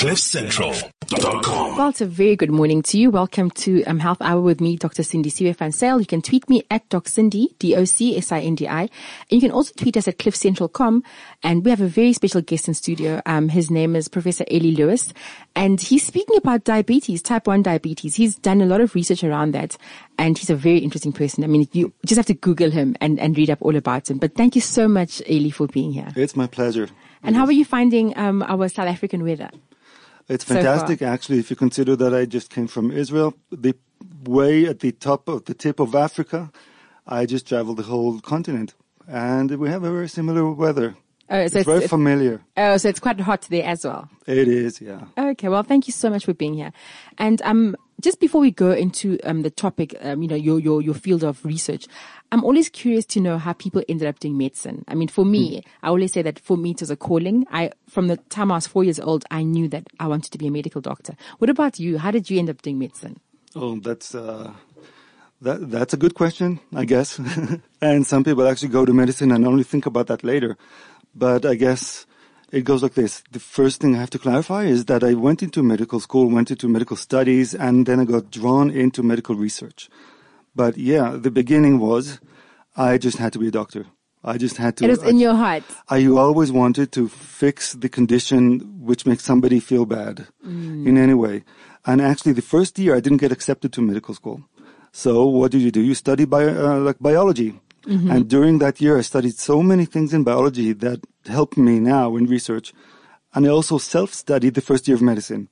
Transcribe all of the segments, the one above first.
CliffCentral.com. Well, it's a very good morning to you. Welcome to um, Health Hour with me, Dr. Cindy Siwe van Zyl. You can tweet me at DocCindy, D-O-C-S-I-N-D-I. And you can also tweet us at cliffcentral.com. And we have a very special guest in studio. Um, his name is Professor Eli Lewis. And he's speaking about diabetes, type 1 diabetes. He's done a lot of research around that. And he's a very interesting person. I mean, you just have to Google him and, and read up all about him. But thank you so much, Eli, for being here. It's my pleasure. And how are you finding um, our South African weather? It's fantastic, far? actually, if you consider that I just came from Israel, the way at the top of the tip of Africa. I just traveled the whole continent, and we have a very similar weather. Oh, so it's, it's- very it's- familiar. Oh, so it's quite hot there as well. It is, yeah. Okay, well, thank you so much for being here. And um, just before we go into um, the topic, um, you know, your, your your field of research, I'm always curious to know how people ended up doing medicine. I mean, for me, I always say that for me it was a calling. I from the time I was four years old, I knew that I wanted to be a medical doctor. What about you? How did you end up doing medicine? Oh, that's uh, that that's a good question, I guess. and some people actually go to medicine and only think about that later. But I guess it goes like this. The first thing I have to clarify is that I went into medical school, went into medical studies, and then I got drawn into medical research. But yeah, the beginning was I just had to be a doctor. I just had to. It was in your heart. I always wanted to fix the condition which makes somebody feel bad in any way. And actually, the first year I didn't get accepted to medical school. So what did you do? You study bio, uh, like biology. And during that year, I studied so many things in biology that help me now in research. And I also self-studied the first year of medicine.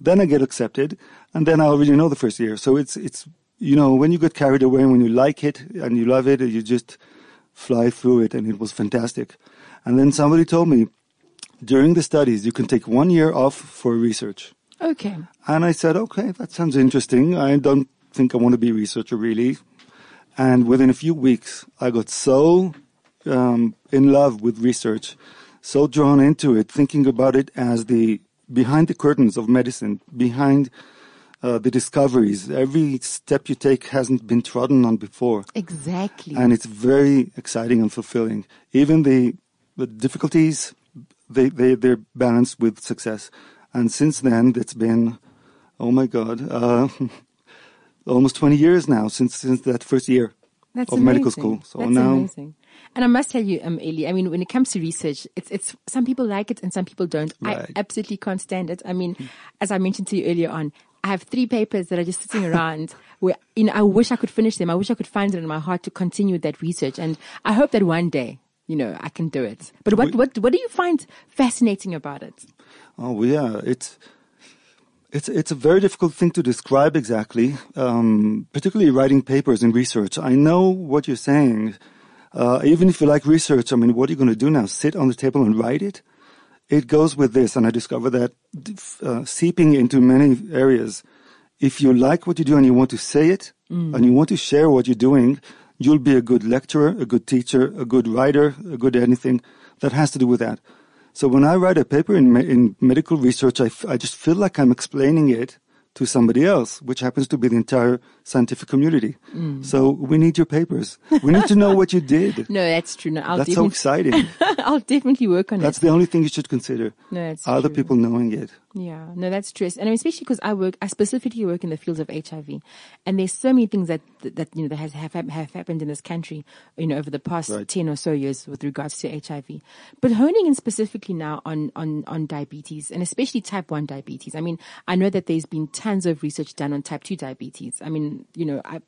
Then I get accepted, and then I already know the first year. So it's it's you know when you get carried away, when you like it and you love it, you just fly through it, and it was fantastic. And then somebody told me during the studies you can take one year off for research. Okay. And I said, okay, that sounds interesting. I don't think I want to be a researcher really. And within a few weeks, I got so um, in love with research, so drawn into it, thinking about it as the behind the curtains of medicine, behind uh, the discoveries. Every step you take hasn't been trodden on before Exactly. and it's very exciting and fulfilling. Even the, the difficulties, they, they, they're balanced with success. And since then, it's been, oh my God, uh, almost 20 years now since, since that first year That's of amazing. medical school. So That's now, amazing. And I must tell you, um, Eli, I mean, when it comes to research, it's, it's, some people like it and some people don't. I absolutely can't stand it. I mean, as I mentioned to you earlier on, I have three papers that are just sitting around where, you know, I wish I could finish them. I wish I could find it in my heart to continue that research. And I hope that one day, you know, I can do it. But what, We- what, what do you find fascinating about it? Oh yeah, it's it's it's a very difficult thing to describe exactly, um, particularly writing papers and research. I know what you're saying. Uh, even if you like research, I mean, what are you going to do now? Sit on the table and write it? It goes with this, and I discovered that uh, seeping into many areas. If you like what you do and you want to say it, and you want to share what you're doing, you'll be a good lecturer, a good teacher, a good writer, a good anything that has to do with that. So when I write a paper in, in medical research, I, f- I just feel like I'm explaining it to somebody else, which happens to be the entire scientific community. Mm. So we need your papers. We need to know what you did. No, that's true. No, I'll That's so exciting. I'll definitely work on That's it. That's the only thing you should consider. No, that's Other true. people knowing it. Yeah, no, that's true. And I mean, especially because I work, I specifically work in the fields of HIV, and there's so many things that that you know that has have, have happened in this country, you know, over the past Right. ten or so years with regards to HIV. But honing in specifically now on on on diabetes and especially type one diabetes. I mean, I know that there's been tons of research done on type two diabetes. I mean, you know, I,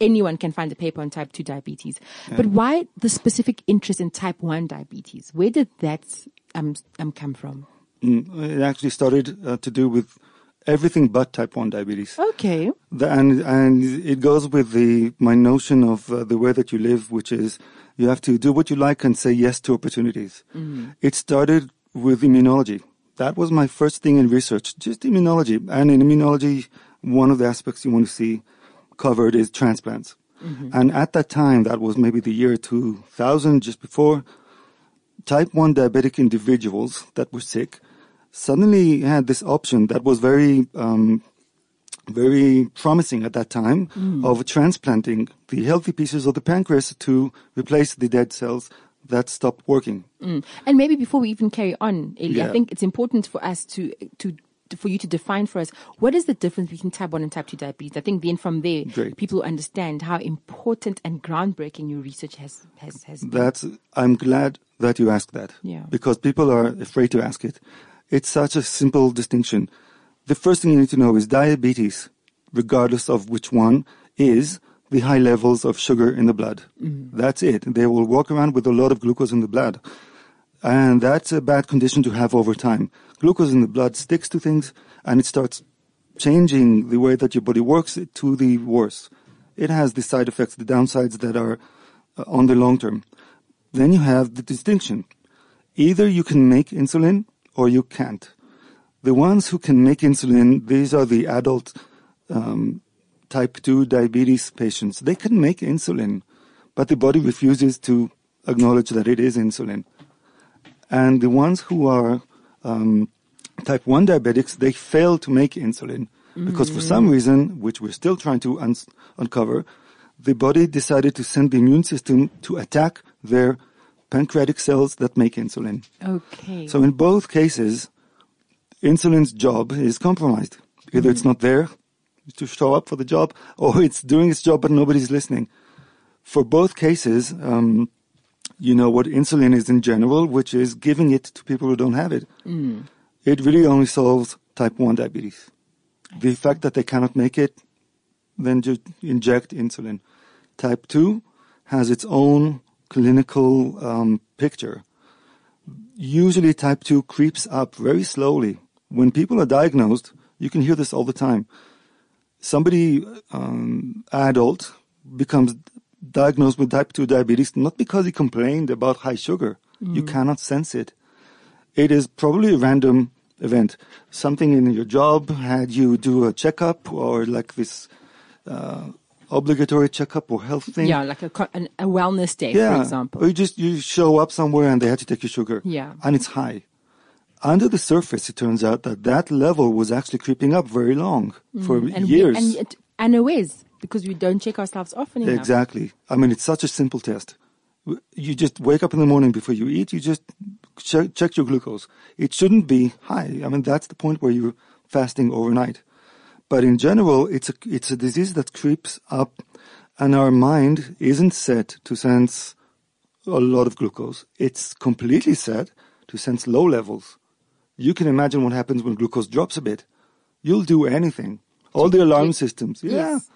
anyone can find a paper on type two diabetes. But why the specific interest in type one diabetes? Where did that um, um come from? Mm, It actually started uh, to do with everything but type 1 diabetes. Okay. The, and and it goes with the my notion of uh, the way that you live, which is you have to do what you like and say yes to opportunities. It started with immunology. That was my first thing in research, just immunology. And in immunology, one of the aspects you want to see covered is transplants. And at that time, that was maybe the year 2000, just before, type 1 diabetic individuals that were sick suddenly had this option that was very um, very promising at that time of transplanting the healthy pieces of the pancreas to replace the dead cells that stopped working. Mm. And maybe before we even carry on, Eli, I think it's important for us to, to, for you to define for us what is the difference between type 1 and type 2 diabetes. I think then from there, Great. people understand how important and groundbreaking your research has, has, has been. That's, I'm glad that you asked that. Yeah. Because people are afraid to ask it. It's such a simple distinction. The first thing you need to know is diabetes, regardless of which one, is the high levels of sugar in the blood. That's it. They will walk around with a lot of glucose in the blood. And that's a bad condition to have over time. Glucose in the blood sticks to things and it starts changing the way that your body works to the worse. It has the side effects, the downsides that are uh, on the long term. Then you have the distinction. Either you can make insulin or you can't. The ones who can make insulin, these are the adult um, type 2 diabetes patients. They can make insulin, but the body refuses to acknowledge that it is insulin. And the ones who are um, type 1 diabetics, they fail to make insulin because for some reason, which we're still trying to un- uncover, the body decided to send the immune system to attack their pancreatic cells that make insulin. okay. So in both cases, insulin's job is compromised. Either it's not there to show up for the job, or it's doing its job but nobody's listening. For both cases, um, you know what insulin is in general, which is giving it to people who don't have it. It really only solves type 1 diabetes. The fact that they cannot make it, then just inject insulin. Type 2 has its own clinical um, picture usually type 2 creeps up very slowly. When people are diagnosed, you can hear this all the time. Somebody, um, adult, becomes diagnosed with type 2 diabetes not because he complained about high sugar. You cannot sense it. It is probably a random event. Something in your job had you do a checkup or like this uh, obligatory checkup or health thing. yeah, like a, a wellness day, Yeah. for example. Or you just you show up somewhere and they had to take your sugar. Yeah. And it's high. Under the surface, it turns out that that level was actually creeping up very long for Mm. and years. We, and, it, and always, because we don't check ourselves often enough. exactly. I mean, it's such a simple test. You just wake up in the morning before you eat. You just check, check your glucose. It shouldn't be high. I mean, that's the point where you're fasting overnight. But in general, it's a, it's a disease that creeps up and our mind isn't set to sense a lot of glucose. It's completely set to sense low levels. You can imagine what happens when glucose drops a bit. You'll do anything. All the alarm systems. Yeah. Yes.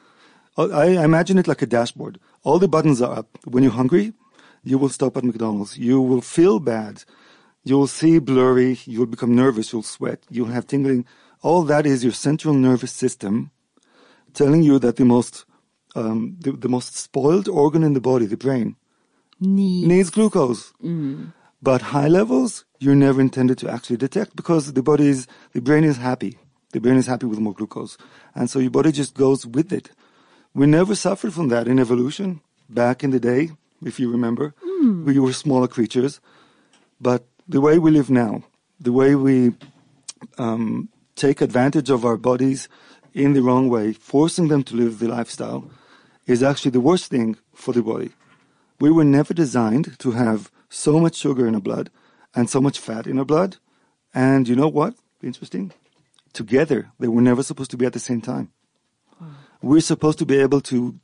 Oh, I imagine it like a dashboard. All the buttons are up. When you're hungry, you will stop at McDonald's. You will feel bad. You will see blurry. You will become nervous. You'll sweat. You'll have tingling. All that is your central nervous system telling you that the most, um, the, the most spoiled organ in the body, the brain, Need. needs glucose. But high levels, you're never intended to actually detect because the body is, the brain is happy. The brain is happy with more glucose. And so your body just goes with it. We never suffered from that in evolution. Back in the day, if you remember, we were smaller creatures. But the way we live now, the way we um, take advantage of our bodies in the wrong way, forcing them to live the lifestyle, is actually the worst thing for the body. We were never designed to have so much sugar in our blood and so much fat in our blood. And you know what? Interesting. Together, they were never supposed to be at the same time. We're supposed to be able to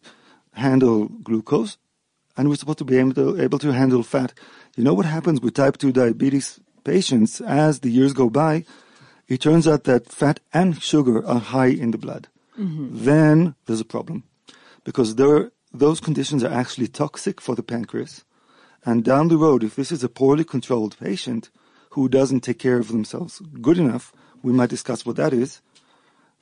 handle glucose and we're supposed to be able to, able to handle fat. You know what happens with type 2 diabetes patients as the years go by? It turns out that fat and sugar are high in the blood. Mm-hmm. Then there's a problem because there, those conditions are actually toxic for the pancreas. And down the road, if this is a poorly controlled patient who doesn't take care of themselves good enough, we might discuss what that is,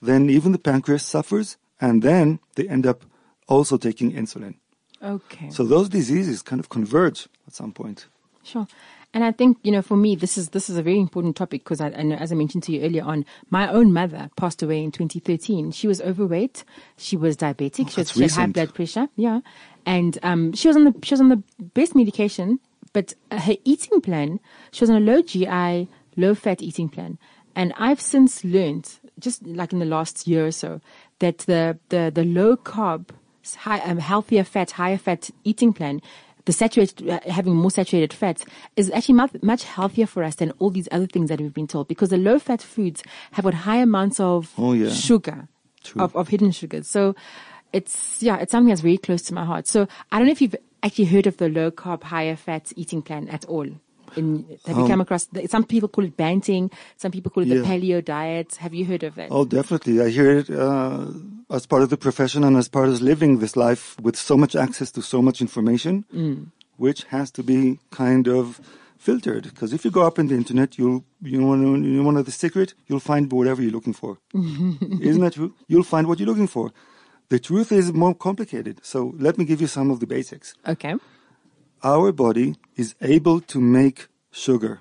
then even the pancreas suffers and then they end up also taking insulin. Okay. So those diseases kind of converge at some point. Sure. And I think, you know, for me, this is, this is a very important topic because I, I know, as I mentioned to you earlier on, my own mother passed away in 2013. She was overweight. She was diabetic. she, was, that's she had high blood pressure. Yeah. And, um, she was on the, she was on the best medication, but her eating plan, she was on a low GI, low fat eating plan. And I've since learned, just like in the last year or so, that the, the, the low carb, high, um, healthier fat, higher fat eating plan the saturated, uh, having more saturated fats is actually much, much healthier for us than all these other things that we've been told because the low fat foods have got high amounts of Oh, yeah. sugar, True. of, of hidden sugars. So it's, yeah, it's something that's very close to my heart. So I don't know if you've actually heard of the low carb, higher fat eating plan at all. In, have you come across, the, some people call it banting, some people call it the Um, paleo diet. Have you heard of it? Oh, definitely. I hear it uh, as part of the profession and as part of living this life with so much access to so much information, which has to be kind of filtered. Because if you go up in the internet, you'll you want to you want to know the secret, you'll find whatever you're looking for. Isn't that true? You'll find what you're looking for. The truth is more complicated. So let me give you some of the basics. Okay. Our body is able to make sugar.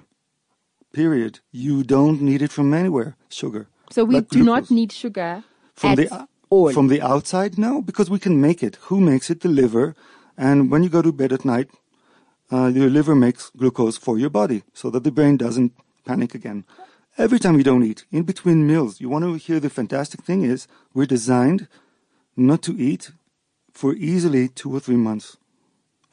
Period. You don't need it from anywhere. Sugar. So we Like do not need sugar from the all. from the outside no because we can make it who makes it the liver and when you go to bed at night uh, your liver makes glucose for your body so that the brain doesn't panic again every time you don't eat in between meals you want to hear the fantastic thing is we're designed not to eat for easily two or three months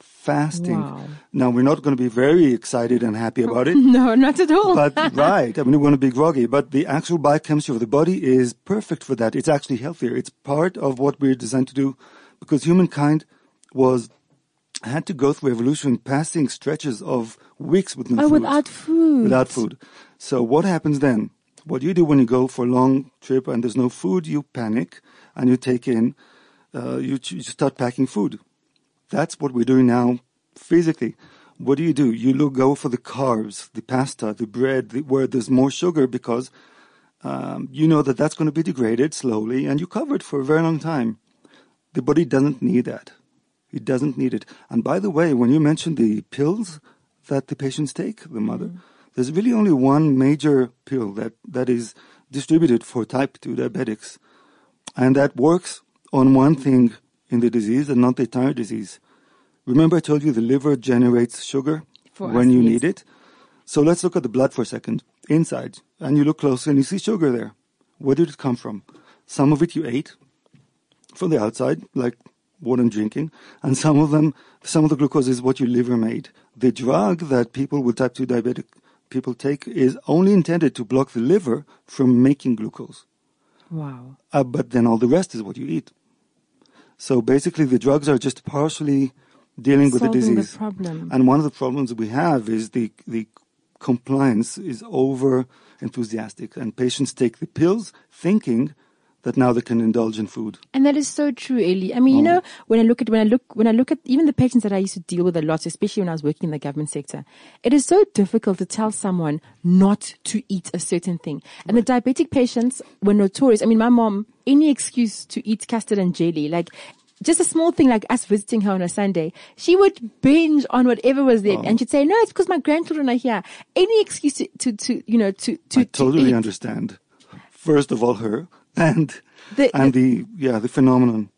fasting Wow. now we're not going to be very excited and happy about it no, not at all. but right, I mean, we want to be groggy, but the actual biochemistry of the body is perfect for that. It's actually healthier. It's part of what we're designed to do because humankind was had to go through evolution, passing stretches of weeks with no oh, food. without food. Without food. So what happens then? What you do when you go for a long trip and there's no food, you panic and you take in, uh, you, you start packing food. That's what we're doing now physically. What do you do? You look, go for the carbs, the pasta, the bread, the, where there's more sugar because um, you know that that's going to be degraded slowly and you cover it for a very long time. The body doesn't need that. It doesn't need it. And by the way, when you mentioned the pills that the patients take, the mother, there's really only one major pill that, that is distributed for type 2 diabetics. And that works on one thing in the disease and not the entire disease. Remember I told you the liver generates sugar For when us, you yes. need it? So let's look at the blood for a second. Inside. And you look closer and you see sugar there. Where did it come from? Some of it you ate from the outside, like water and drinking, and some of them, some of the glucose is what your liver made. The drug that people with type 2 diabetic people take is only intended to block the liver from making glucose. wow. Uh, but then all the rest is what you eat. So basically, the drugs are just partially dealing with the the disease. problem. And one of the problems we have is the the compliance is over enthusiastic, and patients take the pills thinking that now they can indulge in food. And that is so true, Eli. I mean, you Oh. know, when I look at, when I look, when I look at even the patients that I used to deal with a lot, especially when I was working in the government sector, it is so difficult to tell someone not to eat a certain thing. And the diabetic patients were notorious. I mean, my mom, any excuse to eat custard and jelly, like, just a small thing like us visiting her on a Sunday, she would binge on whatever was there, oh. and she'd say, "No, it's because my grandchildren are here." Any excuse to, to, to you know, to to I totally to understand. First of all, her and The- and the yeah the phenomenon.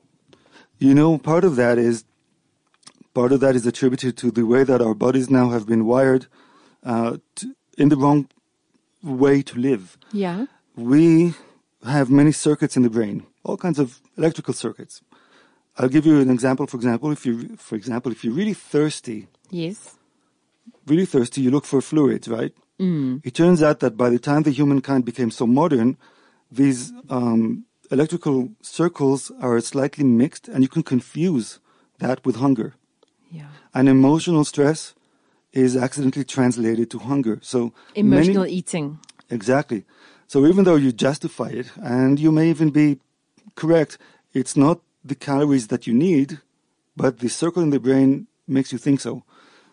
You know, part of that is part of that is attributed to the way that our bodies now have been wired uh, to, in the wrong way to live. Yeah. We have many circuits in the brain, all kinds of electrical circuits. I'll give you an example. For example, if you, for example, if you're really thirsty, Yes. really thirsty, you look for fluids, right? Mm. It turns out that by the time the humankind became so modern, these um, electrical circles are slightly mixed, and you can confuse that with hunger. Yeah. And emotional stress is accidentally translated to hunger. So many- Emotional eating. Exactly. So even though you justify it, and you may even be correct, it's not the calories that you need, but the circle in the brain makes you think so.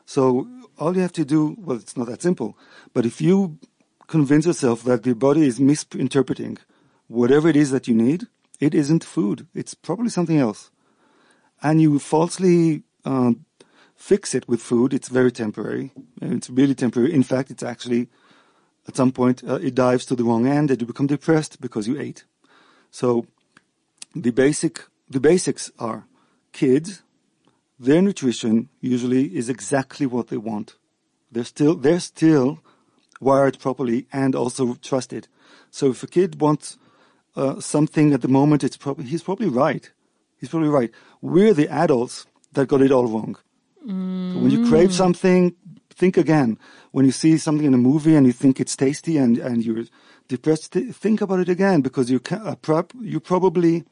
So all you have to do, well, it's not that simple, but if you convince yourself that the body is misinterpreting whatever it is that you need, it isn't food. It's probably something else. And you falsely uh, fix it with food. It's very temporary. It's really temporary. In fact, it's actually at some point uh, it dives to the wrong end and you become depressed because you ate. So the basic the basics are kids their nutrition usually is exactly what they want. They're still they're still wired properly and also trusted. So if a kid wants uh, something at the moment, it's probably he's probably right. He's probably right. We're the adults that got it all wrong. So when you crave something, think again. When you see something in a movie and you think it's tasty and, and you're depressed, th- think about it again because you can, uh, prop, you're probably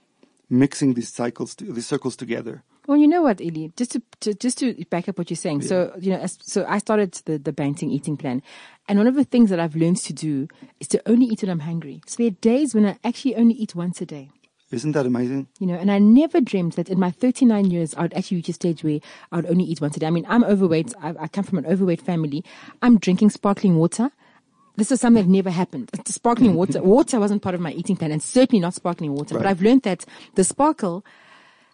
mixing these cycles, these circles together. Well, you know what, Eli? Just to, to just to back up what you're saying. So you know, as, so I started the the Banting eating plan, and one of the things that I've learned to do is to only eat when I'm hungry. So there are days when I actually only eat once a day. Isn't that amazing? You know, and I never dreamed that in my 39 years, I would actually reach a stage where I would only eat once a day. I mean, I'm overweight. I, I come from an overweight family. I'm drinking sparkling water. This is something that never happened. Sparkling water, water wasn't part of my eating plan and certainly not sparkling water. But I've learned that the sparkle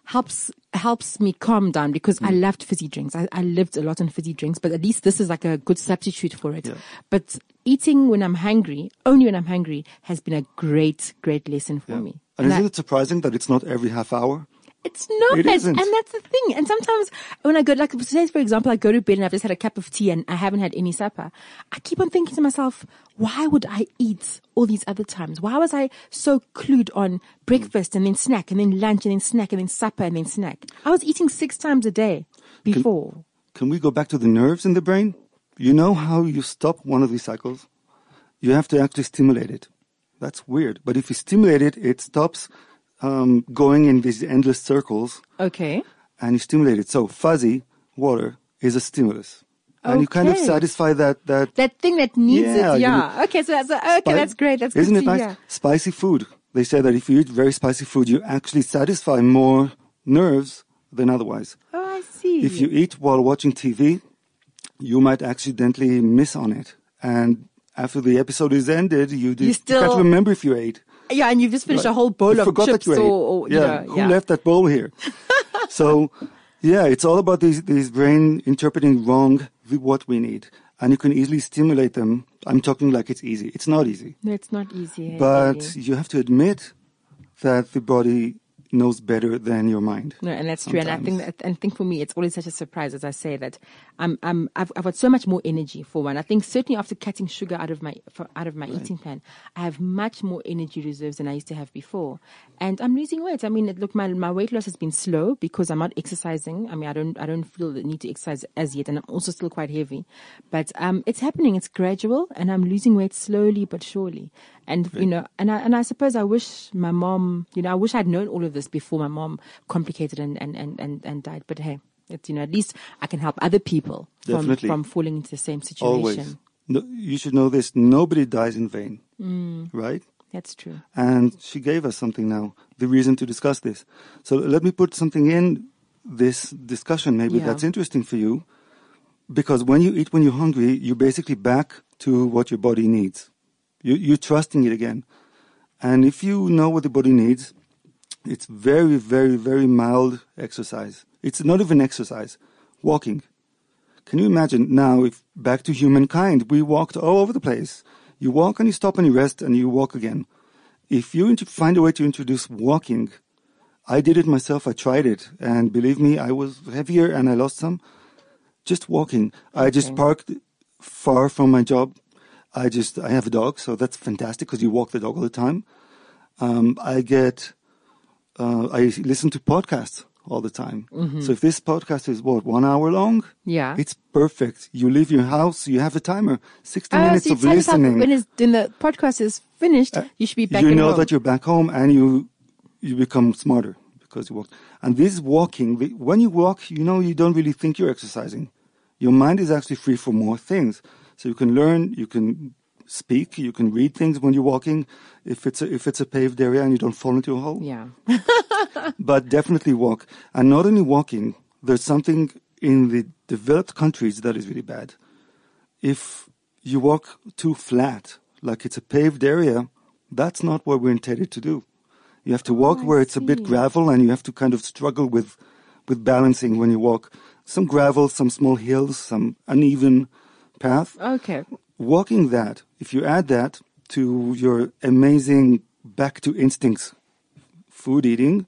helps helps me calm down because I mm. loved fizzy drinks. I, I lived a lot on fizzy drinks, but at least this is like a good substitute for it. Yeah. But eating when I'm hungry, only when I'm hungry, has been a great, great lesson for me. And I- isn't it surprising that it's not every half hour? It's not, It isn't. and that's the thing. And sometimes when I go, like say for example, I go to bed and I've just had a cup of tea and I haven't had any supper. I keep on thinking to myself, why would I eat all these other times? Why was I so clued on breakfast and then snack and then lunch and then snack and then supper and then snack? I was eating six times a day before. Can we go back to the nerves in the brain? You know how you stop one of these cycles? You have to actually stimulate it. That's weird. But if you stimulate it, it stops um, going in these endless circles Okay. and you stimulate it. So fuzzy water is a stimulus. And you kind of satisfy that, that That thing that needs Yeah, it. you Yeah. Okay. So that's, okay. Spi- That's great. That's Isn't it nice? Spicy food. They say that if you eat very spicy food, you actually satisfy more nerves than otherwise. Oh, I see. If you eat while watching TV, you might accidentally miss on it. And after the episode is ended, you, You still, you can't remember if you ate. Yeah, and you've just finished a whole bowl of chips that you or, ate. or you yeah, know, who yeah. left that bowl here? so, yeah, it's all about these, these brain interpreting wrong with what we need. And you can easily stimulate them. I'm talking like it's easy. It's not easy. No, it's not easy. eh, But really. you have to admit that the body knows better than your mind. No, and that's true. And I think that, and I think for me, it's always such a surprise as I say that I'm, I'm, I've, I've got so much more energy for one. I think certainly after cutting sugar out of my, for, out of my eating plan, I have much more energy reserves than I used to have before. And I'm losing weight. I mean, look, my, my weight loss has been slow because I'm not exercising. I mean, I don't, I don't feel the need to exercise as yet. And I'm also still quite heavy, but, um, it's happening. It's gradual and I'm losing weight slowly but surely. And, you know, and I, and I suppose I wish my mom, you know, I wish I'd known all of this before my mom complicated and, and, and, and, and died. But hey, it's, you know, at least I can help other people from, from falling into the same situation. Always. No, you should know this. Nobody dies in vain. Mm. Right? That's true. And she gave us something now, the reason to discuss this. So let me put something in this discussion, maybe Yeah. that's interesting for you. Because when you eat when you're hungry, you're basically back to what your body needs. You, you're trusting it again. And if you know what the body needs, it's very, very, very mild exercise. It's not even exercise, walking. Can you imagine now if back to humankind, we walked all over the place. You walk and you stop and you rest and you walk again. If you find a way to introduce walking, I did it myself. I tried it. And believe me, I was heavier and I lost some. Just walking. I just Okay. parked far from my job. I just, I have a dog, so that's fantastic because you walk the dog all the time. Um, I get, uh, I listen to podcasts all the time. So if this podcast is what, one hour long? Yeah. It's perfect. You leave your house, you have a timer, 60 Oh, minutes so of listening. Uh, when, when the podcast is finished, you should be back you know home. that you're back home and you you become smarter because you walk. And this walking, when you walk, you know you don't really think you're exercising. Your mind is actually free for more things. So you can learn, you can speak, you can read things when you're walking. If it's a, if it's a paved area and you don't fall into a hole, yeah. but definitely walk. And not only walking, there's something in the developed countries that is really bad. If you walk too flat, like it's a paved area, that's not what we're intended to do. You have to oh, walk Oh, I where it's a bit gravel and you have to kind of struggle with, with balancing when you walk. Some gravel, some small hills, some uneven path Okay. walking that, if you add that to your amazing back to instincts food eating,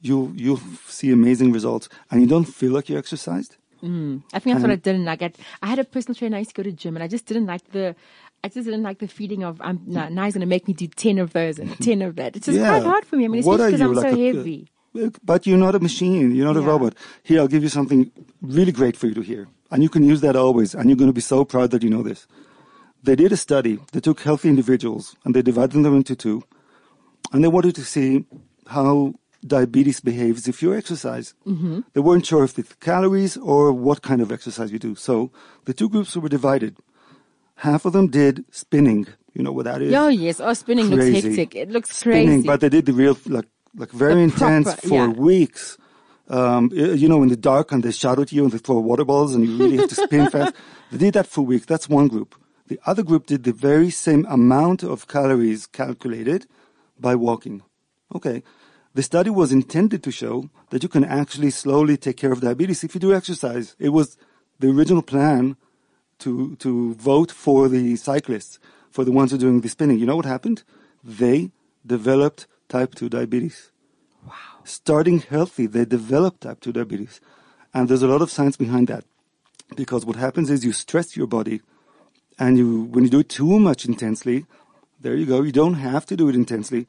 you'll you'll see amazing results, and you don't feel like you exercised. Mm. I think that's what I didn't like. I, I had a personal trainer. I used to go to gym, and I just didn't like the. I just didn't like the feeling of I'm now, now he's going to make me do ten of those and ten of that. It's just Yeah. quite hard for me. I mean, especially are because I'm like so a- heavy. but you're not a machine. You're not a robot. Here, I'll give you something really great for you to hear. And you can use that always. And you're going to be so proud that you know this. They did a study. They took healthy individuals and they divided them into two. And they wanted to see how diabetes behaves if you exercise. Mm-hmm. They weren't sure if it's calories or what kind of exercise you do. So the two groups were divided. Half of them did spinning. You know what that is? Oh yes, oh spinning looks hectic. It looks spinning, crazy. but they did the real like like very The intense proper- for yeah. weeks. Um, you know, in the dark, and they shout at you and they throw water balls, and you really have to spin fast. They did that for weeks. That's one group. The other group did the very same amount of calories calculated by walking. Okay. The study was intended to show that you can actually slowly take care of diabetes if you do exercise. It was the original plan to to vote for the cyclists, for the ones who are doing the spinning. You know what happened? They developed type 2 diabetes. Wow. Starting healthy, they developed type 2 diabetes. And there's a lot of science behind that. Because what happens is you stress your body and you when you do it too much intensely, there you go, you don't have to do it intensely.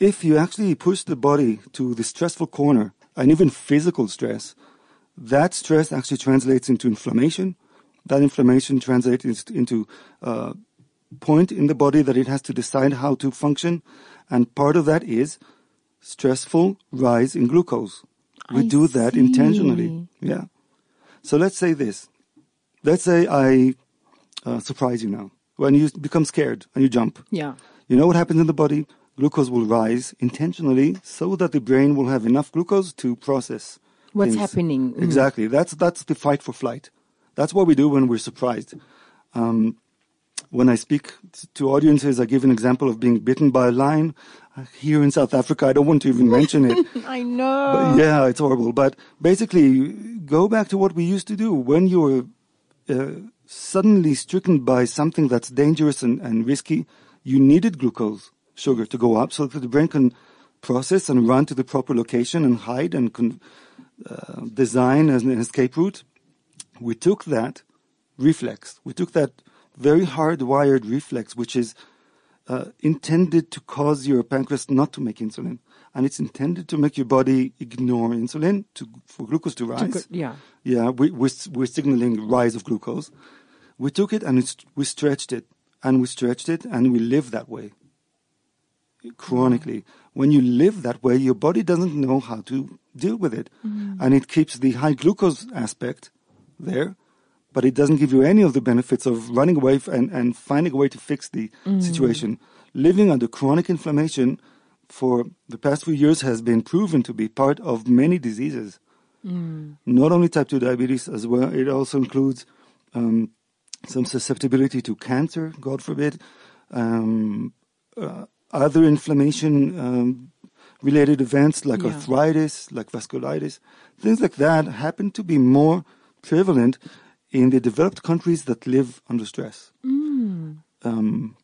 If you actually push the body to the stressful corner and even physical stress, that stress actually translates into inflammation. That inflammation translates into- into uh, point in the body that it has to decide how to function, and part of that is stressful rise in glucose. We I do that see. intentionally. Yeah. So let's say this. Let's say I uh, surprise you now. When you become scared and you jump, yeah. you know what happens in the body? Glucose will rise intentionally so that the brain will have enough glucose to process What's things. happening? Mm. Exactly. That's that's the fight for flight. That's what we do when we're surprised. Um, when I speak to audiences, I give an example of being bitten by a lion. Uh, Here in South Africa, I don't want to even mention it. I know. But yeah, it's horrible. But basically, go back to what we used to do when you were uh, suddenly stricken by something that's dangerous and, and risky. You needed glucose sugar to go up so that the brain can process and run to the proper location and hide and can uh, design an escape route. We took that reflex. We took that very hardwired reflex, which is uh, intended to cause your pancreas not to make insulin, and it's intended to make your body ignore insulin to for glucose to To rise. go- yeah. Yeah, we, we're, we're signaling rise of glucose. We took it and it's, we stretched it, and we stretched it, and we live that way chronically. Mm-hmm. When you live that way, your body doesn't know how to deal with it, mm-hmm. and it keeps the high glucose aspect there, but it doesn't give you any of the benefits of running away and, and finding a way to fix the mm-hmm. situation. Living under chronic inflammation for the past few years has been proven to be part of many diseases. Not only type 2 diabetes as well, it also includes um, some susceptibility to cancer, God forbid, um, uh, other inflammation um, related events like Yeah. arthritis, like vasculitis, things like that happen to be more prevalent in the developed countries that live under stress. Um,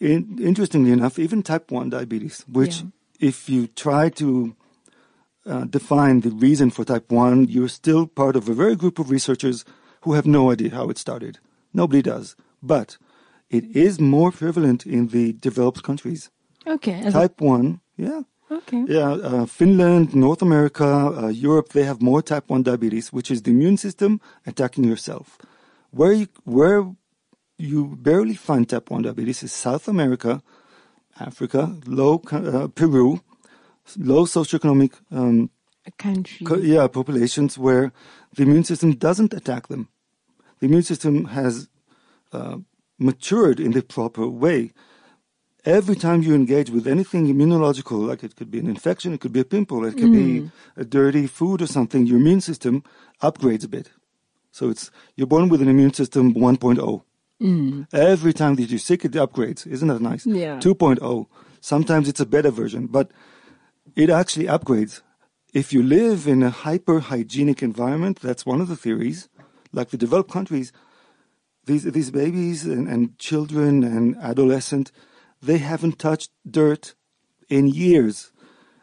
in, interestingly enough, even type 1 diabetes, which Yeah. if you try to uh, define the reason for type 1, you're still part of a very group of researchers who have no idea how it started. Nobody does. But it is more prevalent in the developed countries. Okay. Type 1, yeah. okay. Yeah, uh, Finland, North America, uh, Europe, they have more type 1 diabetes, which is the immune system attacking yourself. Where you, where you barely find type 1 diabetes is South America, Africa, low, uh, Peru, low socioeconomic um, country. co- yeah, populations where the immune system doesn't attack them. The immune system has uh, matured in the proper way. Every time you engage with anything immunological, like it could be an infection, it could be a pimple, it could be a dirty food or something, your immune system upgrades a bit. So it's you're born with an immune system 1.0. Mm. Every time that you're sick, it upgrades. Isn't that nice? Yeah. 2.0. Sometimes it's a better version, but it actually upgrades. If you live in a hyper hygienic environment, that's one of the theories. Like the developed countries, these these babies and, and children and adolescent, they haven't touched dirt in years,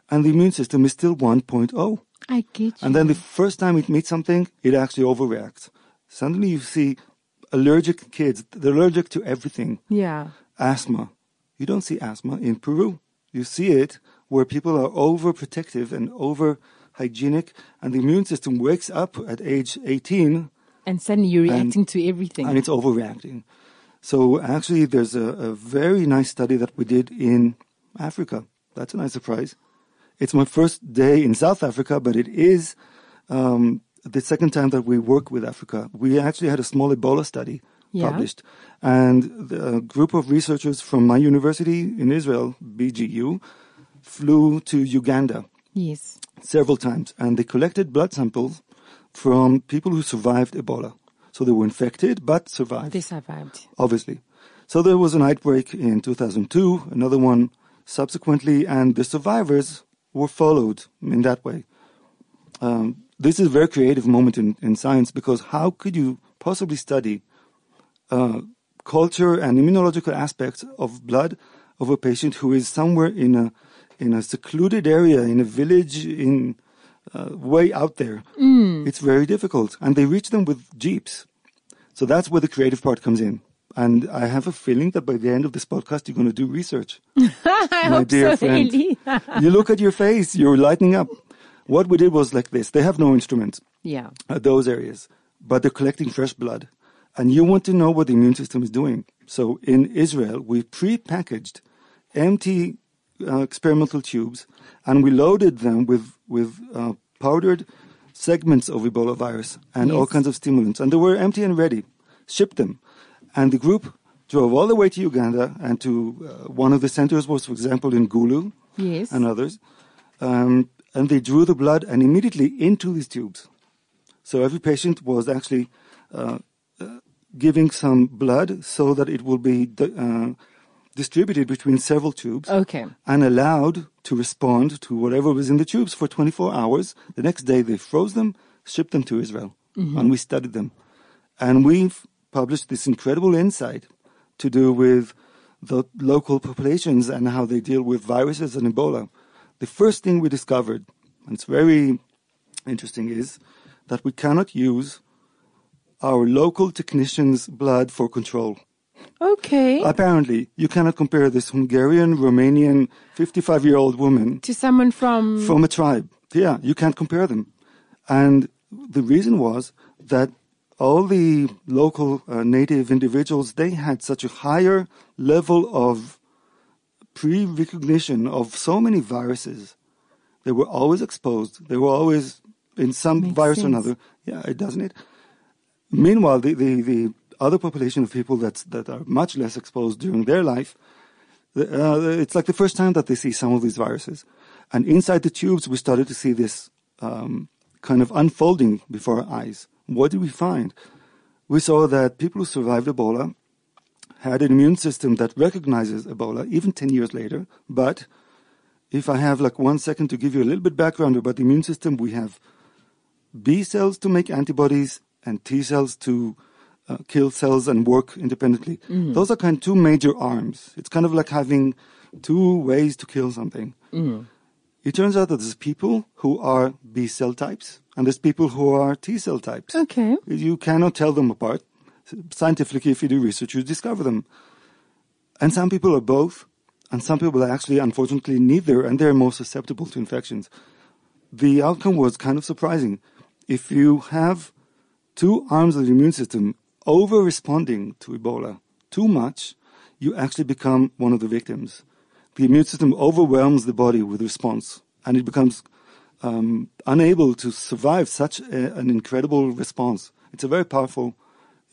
and the immune system is still 1.0. I get you. And then the first time it meets something, it actually overreacts. Suddenly you see allergic kids, they're allergic to everything yeah. asthma. You don't see asthma in Peru. You see it where people are overprotective and over hygienic, and the immune system wakes up at age 18 And suddenly you're reacting to everything. and it's overreacting. So actually, there's a, a very nice study that we did in Africa. That's a nice surprise. It's my first day in South Africa, but it is um, the second time that we work with Africa. We actually had a small Ebola study Yeah. published, and the- a group of researchers from my university in Israel, BGU, flew to Uganda yes. several times, and they collected blood samples from people who survived Ebola. So they were infected but survived They survived. obviously. So there was an outbreak in 2002, another one subsequently, and the survivors were followed in that way. Um, this is a very creative moment in, in science because how could you possibly study uh, culture and immunological aspects of blood of a patient who is somewhere in a in a secluded area in a village in uh, way out there? It's very difficult, and they reach them with jeeps. So that's where the creative part comes in. And I have a feeling that by the end of this podcast, you're going to do research. I My hope dear so, friend. You look at your face, you're lighting up. What we did was like this. They have no instruments yeah. at those areas, but they're collecting fresh blood. And you want to know what the immune system is doing. So in Israel, we pre-packaged empty uh, experimental tubes and we loaded them with, with uh, powdered segments of Ebola virus and all kinds of stimulants. And they were empty and ready, shipped them. And the group drove all the way to Uganda and to uh, one of the centers was, for example, in Gulu Yes. and others. Um, and they drew the blood and immediately into these tubes. So every patient was actually uh, uh, giving some blood so that it will be uh, distributed between several tubes Okay. and allowed to respond to whatever was in the tubes for 24 hours. The next day they froze them, shipped them to Israel, and we studied them. And we've published this incredible insight to do with the local populations and how they deal with viruses and Ebola. The first thing we discovered, and it's very interesting, is that we cannot use our local technicians' blood for control. Okay. Apparently, you cannot compare this Hungarian, Romanian, 55 year old woman to someone from. from a tribe. Yeah, you can't compare them. And the reason was that all the local uh, native individuals, they had such a higher level of pre-recognition of so many viruses. They were always exposed. They were always in some Makes virus or another. Yeah, it doesn't it? Meanwhile, the, the, the other population of people that's, that are much less exposed during their life, uh, it's like the first time that they see some of these viruses. And inside the tubes, we started to see this um, kind of unfolding before our eyes. What did we find? We saw that people who survived Ebola had an immune system that recognizes Ebola even 10 years later. But if I have like one second to give you a little bit background about the immune system, we have B cells to make antibodies and T cells to uh, kill cells and work independently. Those are kind of two major arms. It's kind of like having two ways to kill something. It turns out that there's people who are B cell types and there's people who are T cell types. Okay. You cannot tell them apart. Scientifically, if you do research, you discover them. And some people are both, and some people are actually, unfortunately, neither, and they're more susceptible to infections. The outcome was kind of surprising. If you have two arms of the immune system over responding to Ebola too much, you actually become one of the victims. The immune system overwhelms the body with response, and it becomes um, unable to survive such a, an incredible response. It's a very powerful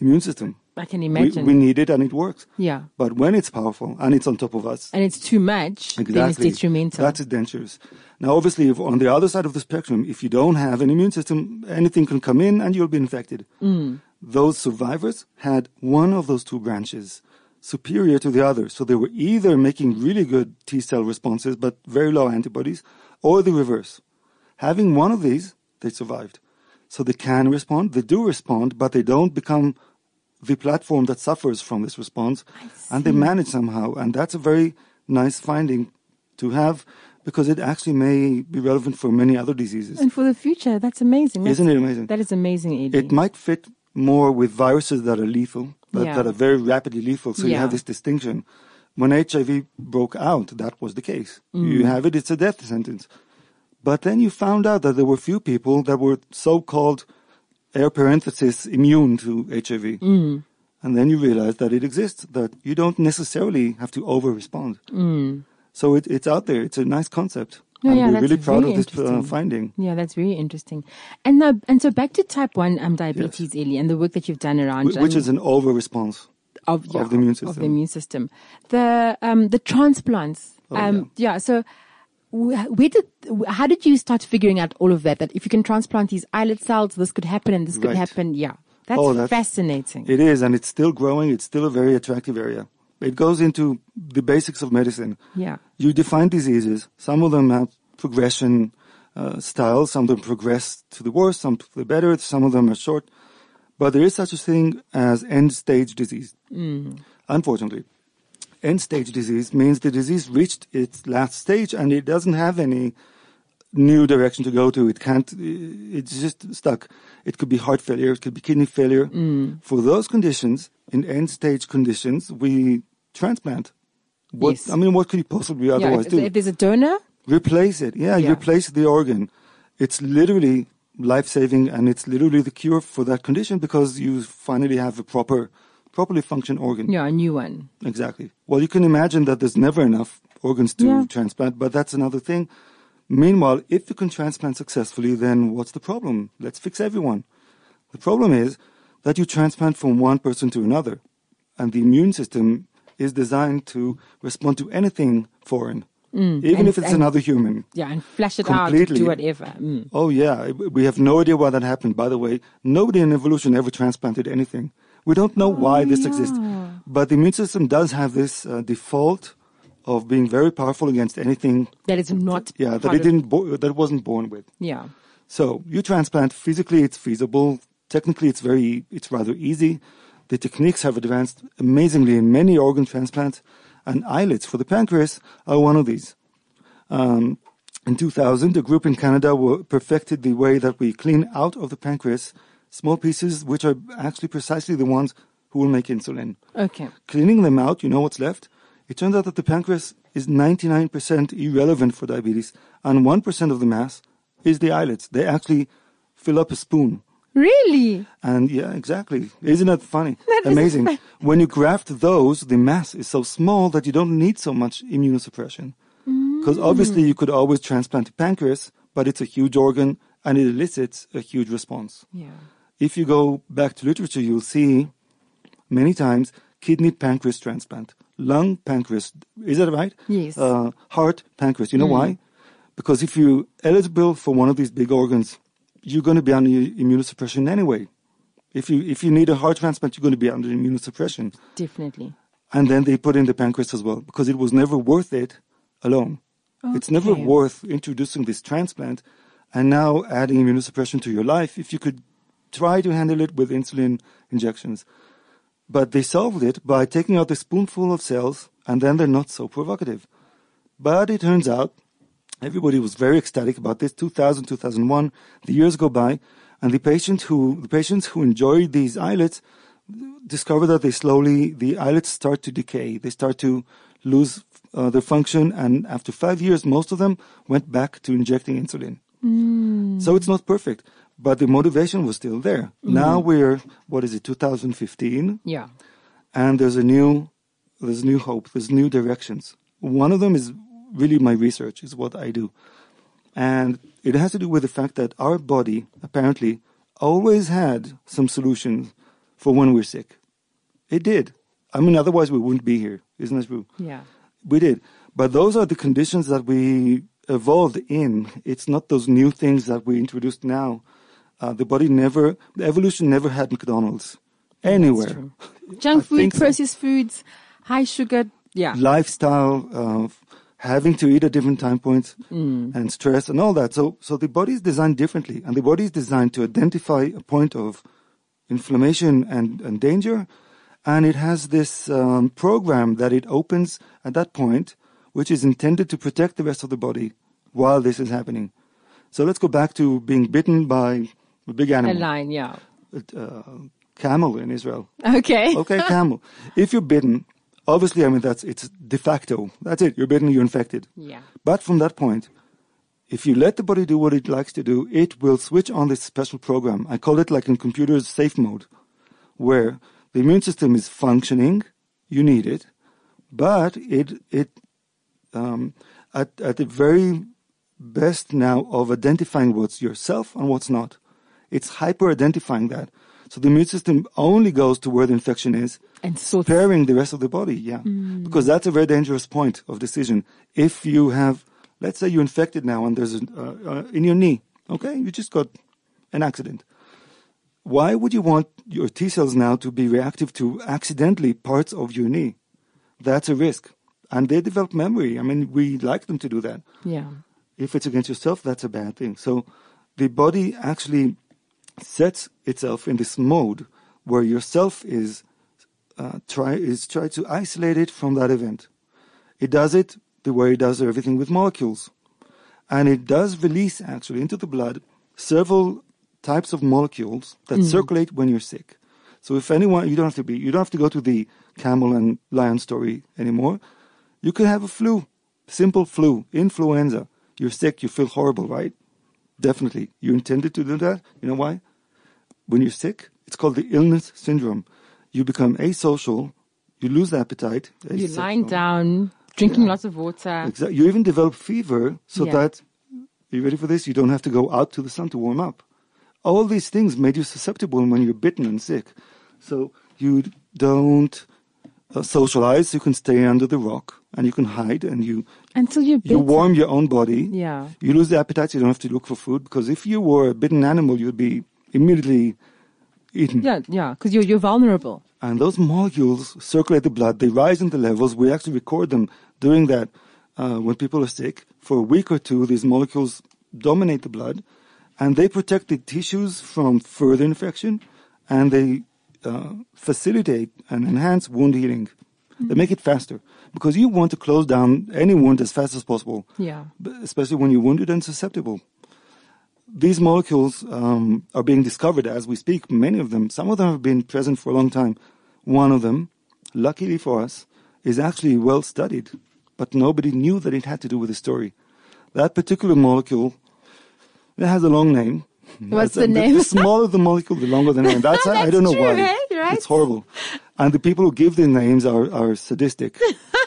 immune system. I can imagine. we need it, and it works. yeah. But when it's powerful and it's on top of us, And it's too much, then it's detrimental. that's dangerous. Now, obviously, if on the other side of the spectrum, if you don't have an immune system, anything can come in and you'll be infected. Mm. Those survivors had one of those two branches superior to the other. So they were either making really good T cell responses but very low antibodies, or the reverse. Having one of these, they survived. So they can respond, they do respond, but they don't become the platform that suffers from this response, and they manage somehow. And that's a very nice finding to have because it actually may be relevant for many other diseases. and for the future, that's amazing. That's- Isn't it amazing? That is amazing, Eddie. It might fit more with viruses that are lethal, that, Yeah. that are very rapidly lethal. So you have this distinction. when HIV broke out, that was the case. Mm. You have it, it's a death sentence. But then you found out that there were few people that were so-called air parenthesis immune to HIV. Mm. And then you realize that it exists, that you don't necessarily have to over-respond. So it, it's out there. It's a nice concept. Mm. No, and yeah, we're really proud of this uh, finding. Yeah, that's very interesting. And now, and so back to type one um, diabetes, Ellie, and the work that you've done around Wh- Which um, is an over-response. of, of the immune system. Of the immune system. The um, the transplants. Oh, um, yeah. So. Wh- Where did, how did you start figuring out all of that? That if you can transplant these islet cells, this could happen and this could Right. happen. Yeah. That's, Oh, that's- fascinating. It is, and it's still growing. It's still a very attractive area. It goes into the basics of medicine. yeah. You define diseases. Some of them have progression uh, styles. Some of them progress to the worse, some to the better. Some of them are short. But there is such a thing as end-stage disease. Unfortunately, end-stage disease means the disease reached its last stage and it doesn't have any new direction to go to. It can't. It's just stuck. It could be heart failure. It could be kidney failure. Mm. For those conditions, in end-stage conditions, we transplant. What, Yes. I mean, what could you possibly Yeah. otherwise If, do? if there's a donor, Replace it. Yeah, Yeah. replace the organ. It's literally life saving and it's literally the cure for that condition because you finally have a proper, properly function organ. yeah, a new one. Exactly. Well, you can imagine that there's never enough organs to Yeah. transplant, but that's another thing. Meanwhile, if you can transplant successfully, then what's the problem? Let's fix everyone. The problem is that you transplant from one person to another, and the immune system is designed to respond to anything foreign, even Mm. and- if it's and- another human. Yeah, and flash it Completely. out, do whatever. Mm. Oh yeah, we have no idea why that happened. By the way, nobody in evolution ever transplanted anything. We don't know why this exists, but the immune system does have this uh, default of being very powerful against anything. That is not. Yeah, that it didn't bo- that it wasn't born with. Yeah. So you transplant physically, it's feasible. Technically, it's very, it's rather easy. The techniques have advanced amazingly in many organ transplants, and islets for the pancreas are one of these. Um, in 2000, a group in Canada perfected the way that we clean out of the pancreas small pieces, which are actually precisely the ones who will make insulin. Okay. Cleaning them out, you know what's left? It turns out that the pancreas is 99% irrelevant for diabetes, and 1% of the mass is the islets. They actually fill up a spoon. Really? And yeah, exactly. Isn't that funny? That is Amazing. fa- when you graft those, the mass is so small that you don't need so much immunosuppression. Mm. Because obviously you could always transplant a pancreas, but it's a huge organ and it elicits a huge response. Yeah. If you go back to literature, you'll see many times kidney pancreas transplant, lung pancreas. Is that right? Yes. Uh, heart pancreas. You know why? Because if you're eligible for one of these big organs, you're going to be under immunosuppression anyway. If you if you need a heart transplant, you're going to be under immunosuppression. Definitely. And then they put in the pancreas as well because it was never worth it alone. It's never worth introducing this transplant and now adding immunosuppression to your life if you could try to handle it with insulin injections. But they solved it by taking out a spoonful of cells and then they're not so provocative. But it turns out everybody was very ecstatic about this. 2000, 2001, the years go by and the patient who, the patients who enjoyed these islets discover that they slowly, the islets start to decay. They start to lose uh, their function. And after five years, most of them went back to injecting insulin. So it's not perfect, but the motivation was still there. Mm-hmm. Now we're, what is it, 2015? Yeah. and there's a new there's new hope there's new directions. One of them is really my research is what i do. And it has to do with the fact that our body apparently always had some solutions for when we're sick. It did. I mean otherwise we wouldn't be here. Isn't that true? Yeah. we did. But those are the conditions that we evolved in. It's not those new things that we introduced now uh, the body never the evolution never had mcdonald's anywhere. Junk food, think so. processed foods, high sugar. Yeah. lifestyle of having to eat at different time points Mm. and stress and all that. So, so the body is designed differently, and the body is designed to identify a point of inflammation and, and danger, and it has this um, program that it opens at that point, which is intended to protect the rest of the body while this is happening. So let's go back to being bitten by a big A animal, line. Yeah. uh, camel in Israel. Okay. Okay, camel. If you're bitten, Obviously, I mean, that's, it's de facto. That's it. You're bitten, you're infected. Yeah. But from that point, if you let the body do what it likes to do, it will switch on this special program. I call it like in computers safe mode, where the immune system is functioning. You need it, but it it um, at at the very best now of identifying what's yourself and what's not. It's hyper identifying that. So the immune system only goes to where the infection is, And so sparing the rest of the body. Yeah, because that's a very dangerous point of decision. If you have, let's say you're infected now and there's a, uh, uh, in your knee. Okay, you just got an accident. Why would you want your T cells now to be reactive to accidentally parts of your knee? That's a risk. And they develop memory. I mean, we like them to do that. yeah. If it's against yourself, that's a bad thing. So the body actually sets itself in this mode where yourself is uh, try is try to isolate it from that event. It does it the way it does everything with molecules, and it does release actually into the blood several types of molecules that circulate when you're sick. So if anyone, you don't have to be, you don't have to go to the camel and lion story anymore. You could have a flu, simple flu, influenza. You're sick, you feel horrible, right? Definitely. You intended to do that. You know why? When you're sick, it's called the illness syndrome. You become asocial, you lose appetite. You're lying down, drinking lots of water. Exactly. You even develop fever so Yeah. that, you ready for this? You don't have to go out to the sun to warm up. All these things made you susceptible when you're bitten and sick. So you don't uh, socialize. You can stay under the rock and you can hide and you, Until you're you warm your own body. Yeah. You lose the appetite. You don't have to look for food because if you were a bitten animal, you'd be immediately eaten. Yeah, yeah, because you're, you're vulnerable. And those molecules circulate the blood. They rise in the levels. We actually record them doing that uh, when people are sick. For a week or two, these molecules dominate the blood, and they protect the tissues from further infection, and they uh, facilitate and enhance wound healing. They make it faster because you want to close down any wound as fast as possible, Yeah. especially when you're wounded and susceptible these molecules um, are being discovered as we speak. Many of them, some of them have been present for a long time. One of them, luckily for us, is actually well studied, but nobody knew that it had to do with the story. That particular molecule, it has a long name. What's That's- the name? The smaller the molecule, the longer the name. That's, I don't know true, why. eh? Right? It's horrible. And the people who give the names are, are sadistic.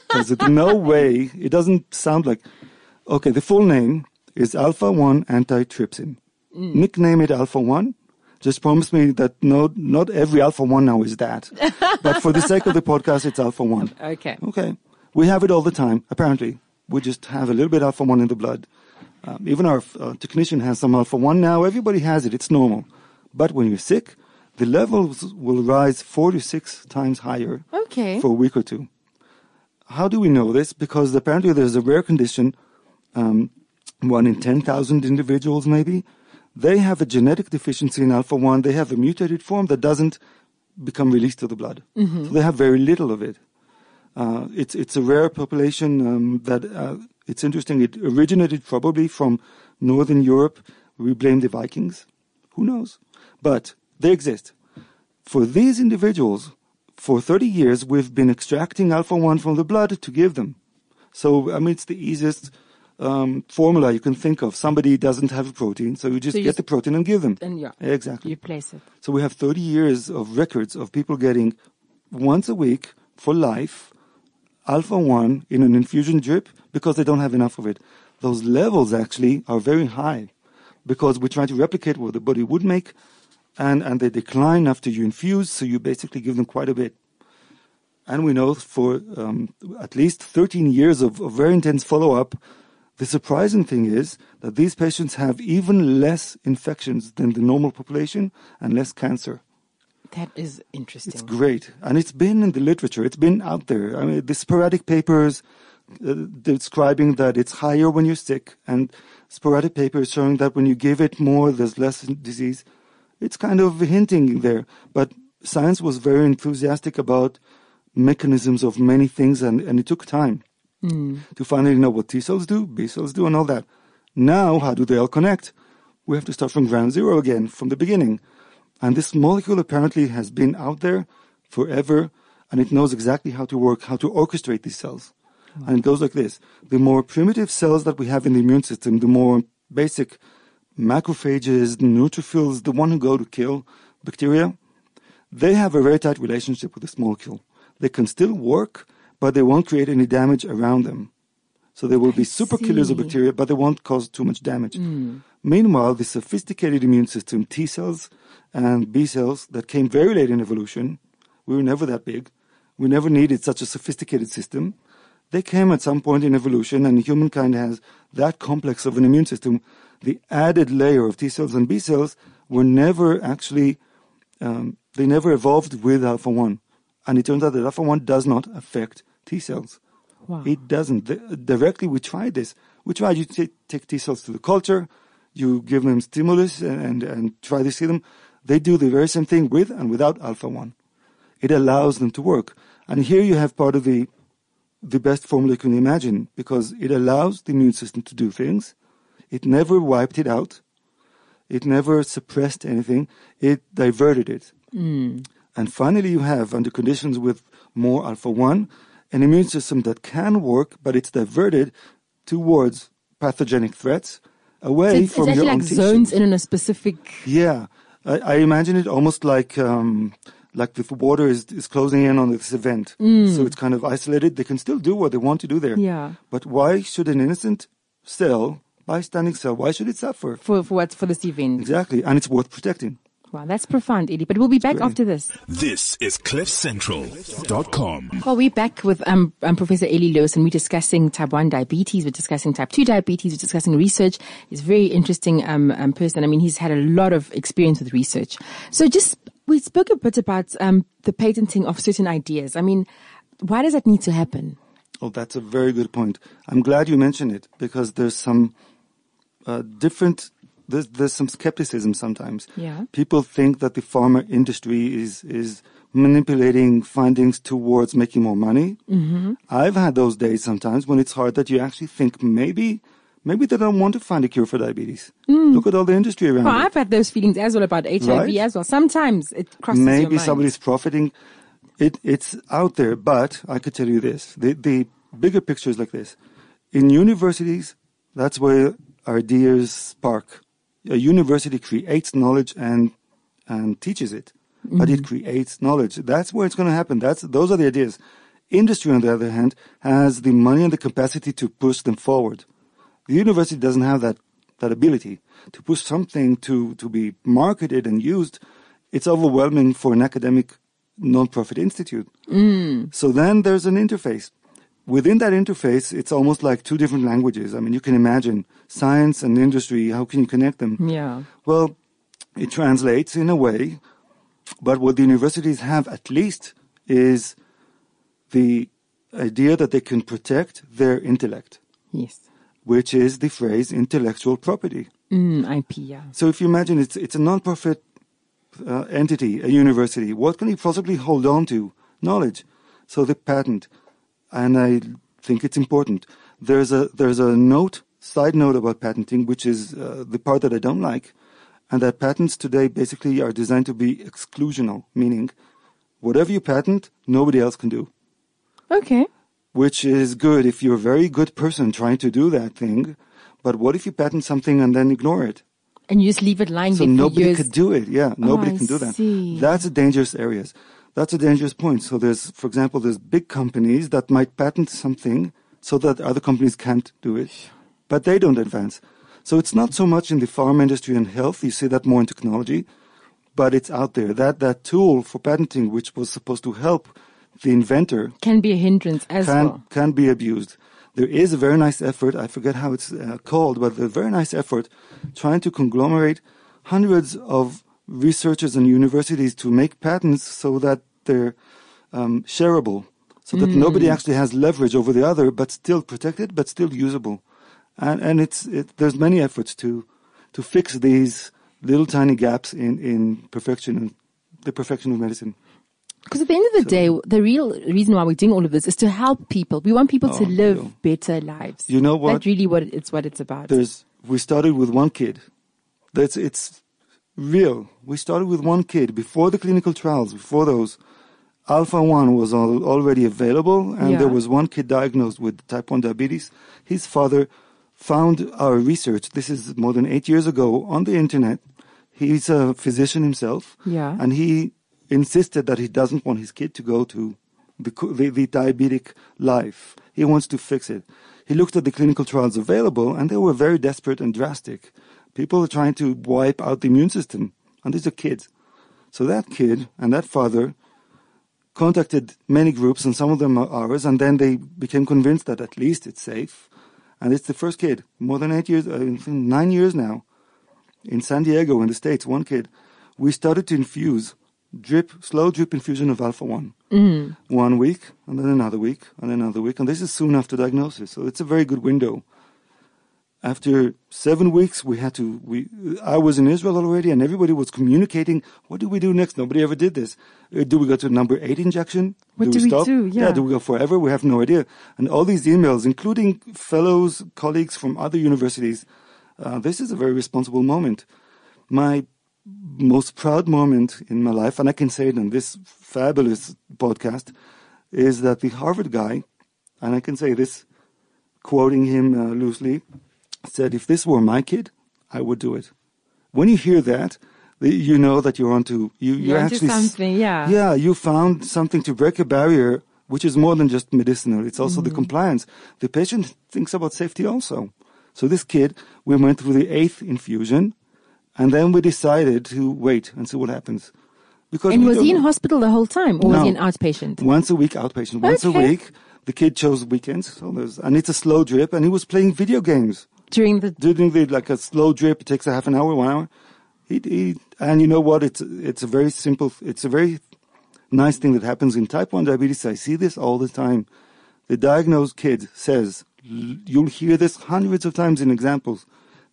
Because no way, it doesn't sound like, okay, the full name is alpha 1 antitrypsin. Mm. Nickname it alpha 1. Just promise me that no, not every alpha 1 now is that. but for the sake of the podcast, it's alpha 1. Okay. Okay. We have it all the time, apparently. We just have a little bit of alpha 1 in the blood. Um, even our uh, technician has some alpha 1 now. Everybody has it. It's normal. But when you're sick, the levels will rise four to six times higher Okay. for a week or two. How do we know this? Because apparently there's a rare condition, um, one in 10,000 individuals maybe. They have a genetic deficiency in alpha 1. They have a mutated form that doesn't become released to the blood. So they have very little of it. Uh, it's, it's a rare population um, that, uh, it's interesting, it originated probably from Northern Europe. We blame the Vikings. Who knows? But they exist. For these individuals, for 30 years, we've been extracting alpha 1 from the blood to give them. So, I mean, it's the easiest um, formula you can think of. Somebody doesn't have a protein, so you just So you get the protein and give them. And yeah, Exactly. you place it. So we have 30 years of records of people getting once a week for life alpha 1 in an infusion drip because they don't have enough of it. Those levels actually are very high because we try to replicate what the body would make and, and they decline after you infuse, so you basically give them quite a bit. And we know for um, at least 13 years of, of very intense follow up, the surprising thing is that these patients have even less infections than the normal population and less cancer. That is interesting. It's great. And it's been in the literature, it's been out there. I mean, the sporadic papers uh, describing that it's higher when you're sick, and sporadic papers showing that when you give it more, there's less disease. It's kind of hinting there. But science was very enthusiastic about mechanisms of many things, and, and it took time Mm. to finally know what T cells do, B cells do, and all that. Now, how do they all connect? We have to start from ground zero again, from the beginning. And this molecule apparently has been out there forever, and it knows exactly how to work, how to orchestrate these cells. And it goes like this. The more primitive cells that we have in the immune system, the more basic macrophages, neutrophils, the one who go to kill bacteria, they have a very tight relationship with this molecule. They can still work, but they won't create any damage around them. So they will be super killers of bacteria, but they won't cause too much damage. Meanwhile, the sophisticated immune system, T cells and B cells that came very late in evolution, we were never that big. We never needed such a sophisticated system. They came at some point in evolution, and humankind has that complex of an immune system. The added layer of T cells and B cells were never actually, um, they never evolved with alpha 1. And it turns out that alpha 1 does not affect T cells. Wow. It doesn't. The- directly, we tried this. We tried, you take, take T cells to the culture, you give them stimulus and, and, and try to see them. They do the very same thing with and without alpha 1. It allows them to work. And here you have part of the, the best formula you can imagine because it allows the immune system to do things. It never wiped it out. It never suppressed anything. It diverted it. Hmm. And finally, you have, under conditions with more alpha 1, an immune system that can work, but it's diverted towards pathogenic threats away So it's, from it's your own like tissues. zones in a specific. Yeah, I, I imagine it almost like um, like if water is, is closing in on this event, so it's kind of isolated. They can still do what they want to do there. Yeah. But why should an innocent cell, bystanding cell, why should it suffer? For, for what? For this event. Exactly, and it's worth protecting. Wow, that's profound, Eddie. But we'll be back after this. This is CliffCentral.com. Well, we're back with um, um, Professor Eli Lewis, and we're discussing type 1 diabetes. We're discussing type 2 diabetes. We're discussing research. He's a very interesting um, um, person. I mean, he's had a lot of experience with research. So just, we spoke a bit about um, the patenting of certain ideas. I mean, why does that need to happen? Oh, that's a very good point. I'm glad you mentioned it because there's some uh, different. There's, there's some skepticism sometimes. Yeah. People think that the pharma industry is is manipulating findings towards making more money. Mm-hmm. I've had those days sometimes when it's hard that you actually think maybe maybe they don't want to find a cure for diabetes. Look at all the industry around Well, it. I've had those feelings as well about HIV Right. as well. Sometimes it crosses maybe somebody's profiting. It, it's out there, but I could tell you this: the the bigger picture is like this. In universities, that's where ideas spark. A university creates knowledge and and teaches it, but it mm-hmm. creates knowledge. That's where it's going to happen. That's those are the ideas. Industry, on the other hand, has the money and the capacity to push them forward. The university doesn't have that, that ability to push something to, to be marketed and used. It's overwhelming for an academic non-profit institute. Mm. So then there's an interface. Within that interface, it's almost like two different languages. I mean, you can imagine science and industry. How can you connect them? Yeah. Well, it translates in a way, but what the universities have at least is the idea that they can protect their intellect, Yes. which is the phrase intellectual property. Mm, IP, yeah. So if you imagine it's, it's a non-profit uh, entity, a university, what can you possibly hold on to? Knowledge. So the patent, and I think it's important. There's a, there's a note, side note about patenting, which is uh, the part that I don't like, and that patents today basically are designed to be exclusional, meaning whatever you patent, nobody else can do Okay. which is good if you're a very good person trying to do that thing. But what if you patent something and then ignore it? And you just leave it lying So nobody years. could do it. Yeah, nobody I can do that. see. That's a dangerous areas. That's a dangerous point. So there's, for example, there's big companies that might patent something so that other companies can't do it, but they don't advance. So it's not so much in the pharma industry and health. You see that more in technology, but it's out there. That that tool for patenting, which was supposed to help the inventor, Can be a hindrance as can well. can be abused. There is a very nice effort. I forget how it's uh, called, but a very nice effort trying to conglomerate hundreds of researchers and universities to make patents so that they're um, shareable, so that nobody actually has leverage over the other, but still protected, but still usable. And and it's it, there's many efforts to to fix these little tiny gaps in in perfection, the perfection of medicine. Because at the end of the day, the real reason why we're doing all of this is to help people. We want people to Oh, live yeah. better lives. You know what? That's really what it's what it's about. there's we started with one kid. That's it's real. We started with one kid before the clinical trials, before those, Alpha 1 was al- already available, and Yeah. there was one kid diagnosed with type 1 diabetes. His father found our research, this is more than eight years ago, on the internet. He's a physician himself, Yeah. and he insisted that he doesn't want his kid to go to the, the, the diabetic life. He wants to fix it. He looked at the clinical trials available, and they were very desperate and drastic. People are trying to wipe out the immune system, and these are kids. So that kid and that father contacted many groups, and some of them are ours, and then they became convinced that at least it's safe. And it's the first kid, more than eight years, uh, nine years now, in San Diego, in the States, one kid. We started to infuse drip, slow drip infusion of alpha 1. Mm. One week, and then another week, and then another week. And this is soon after diagnosis. So it's a very good window. After seven weeks, we had to, we, I was in Israel already and everybody was communicating, what do we do next? Nobody ever did this. Uh, Do we go to number eight injection? What do we stop? do? Yeah. do we go forever? We have no idea. And all these emails, including fellows, colleagues from other universities, uh, this is a very responsible moment. My most proud moment in my life, and I can say it on this fabulous podcast, is that the Harvard guy, and I can say this, quoting him uh, loosely, said, "If this were my kid, I would do it." When you hear that, you know that you're onto you. You're onto actually something, yeah. Yeah, you found something to break a barrier, which is more than just medicinal. It's also Mm-hmm. the compliance. The patient thinks about safety also. So this kid, we went through the eighth infusion, and then we decided to wait and see what happens. Because And was he in hospital the whole time, or was he an outpatient? Once a week outpatient. Once a week. The kid chose weekends, so there's, and it's a slow drip, and he was playing video games. During the Doing the, like a slow drip, it takes a half an hour, one hour. He, he, and you know what? It's, it's a very simple, it's a very nice thing that happens in type 1 diabetes. I see this all the time. The diagnosed kid says, you'll hear this hundreds of times in examples.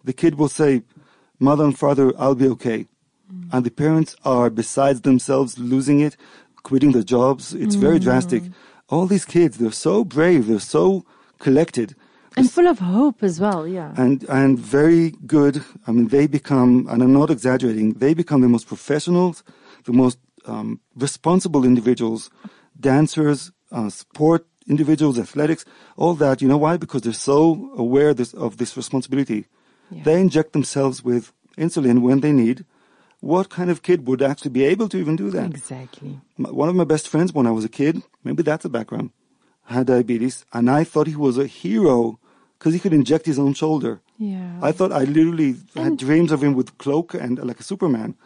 The kid will say, mother and father, I'll be okay. Mm. And the parents are besides themselves losing it, quitting their jobs. It's very mm. drastic. All these kids, they're so brave. They're so collected and full of hope as well. Yeah. and and very good. I mean, they become, and I'm not exaggerating, they become the most professionals, the most um, responsible individuals, dancers, uh, sport individuals, athletics, all that. You know why? Because they're so aware this, of this responsibility. Yeah. They inject themselves with insulin when they need. What kind of kid would actually be able to even do that? Exactly. One of my best friends when I was a kid, maybe that's a background, had diabetes, and I thought he was a hero because he could inject his own shoulder. Yeah. I thought I literally had dreams of him with cloak and uh, like a Superman,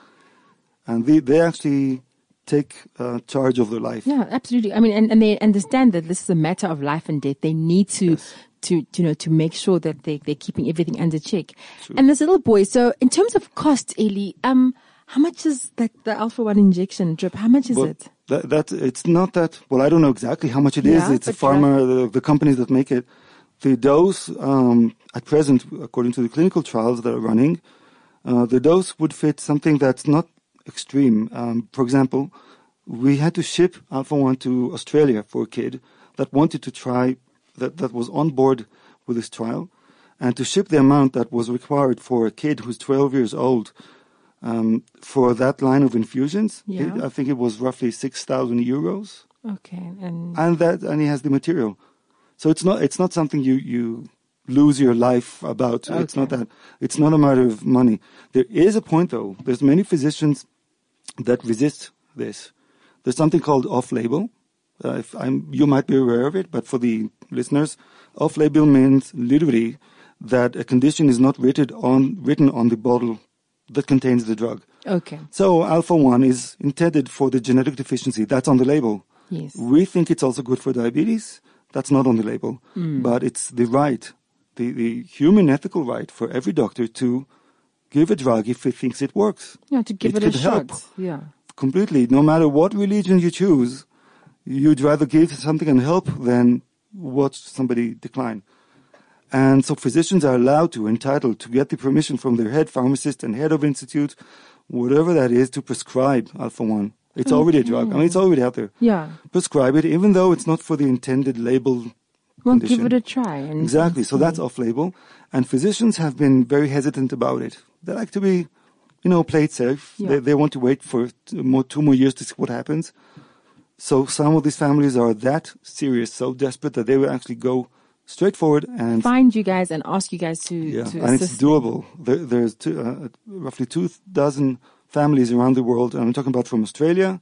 and they they actually take uh, charge of their life. Yeah, absolutely. I mean, and, and they understand that this is a matter of life and death. They need to, to, you know, to make sure that they, they're keeping everything under check. And this little boy, so in terms of cost, Eli, um, how much is that, the Alpha 1 injection drip? How much is But it? That, that it's not that. Well, I don't know exactly how much it is. Yeah, It's a but pharma, the, the companies that make it. The dose um, at present, according to the clinical trials that are running, uh, the dose would fit something that's not extreme. Um, for example, we had to ship Alpha One to Australia for a kid that wanted to try that that was on board with this trial, and to ship the amount that was required for a kid who's 12 years old. Um, for that line of infusions, Yeah. it- I think it was roughly 6,000 euros. Okay. And and that and he has the material. So it's not it's not something you you lose your life about. It's not that it's not a matter of money. There is a point though. There's many physicians that resist this. There's something called off label uh, if I'm, you might be aware of it but for the listeners off label means literally that a condition is not written on written on the bottle that contains the drug okay. so alpha 1 is intended for the genetic deficiency that's on the label Yes. we think it's also good for diabetes. That's not on the label, Hmm. but it's the right, the, the human ethical right for every doctor to give a drug if he thinks it works. Yeah, to give It it, a shot. help. Yeah. Completely. No matter what religion you choose, you'd rather give something and help than watch somebody decline. And so physicians are allowed to, entitled to get the permission from their head pharmacist and head of institute, whatever that is, to prescribe Alpha 1. It's mm-hmm. already a drug. I mean, it's already out there Yeah. prescribe it, even though it's not for the intended label. Well, condition. give it a try. And Exactly. So that's mm-hmm. off label. And physicians have been very hesitant about it. They like to be, you know, play it safe. Yeah. They, they want to wait for two more, two more years to see what happens. So some of these families are that serious, so desperate that they will actually go straight forward and Find you guys and ask you guys to, yeah, to and it's doable. There, there's two, uh, roughly two dozen families around the world. And I'm talking about from Australia